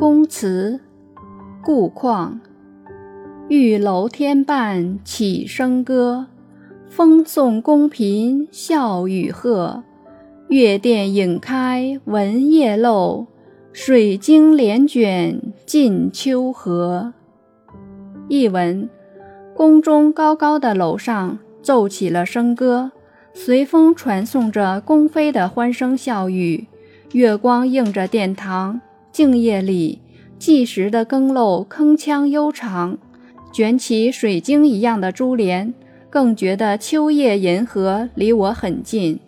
宫词，顾况。玉楼天半起笙歌，风送宫嫔笑语和。月殿影开闻夜漏，水晶帘卷近秋河。译文：宫中高高的楼上奏起了笙歌，随风传送着宫妃的欢声笑语。月光映着殿堂，静夜里，计时的更漏铿锵悠长，卷起水晶一样的珠帘，更觉得秋夜银河离我很近。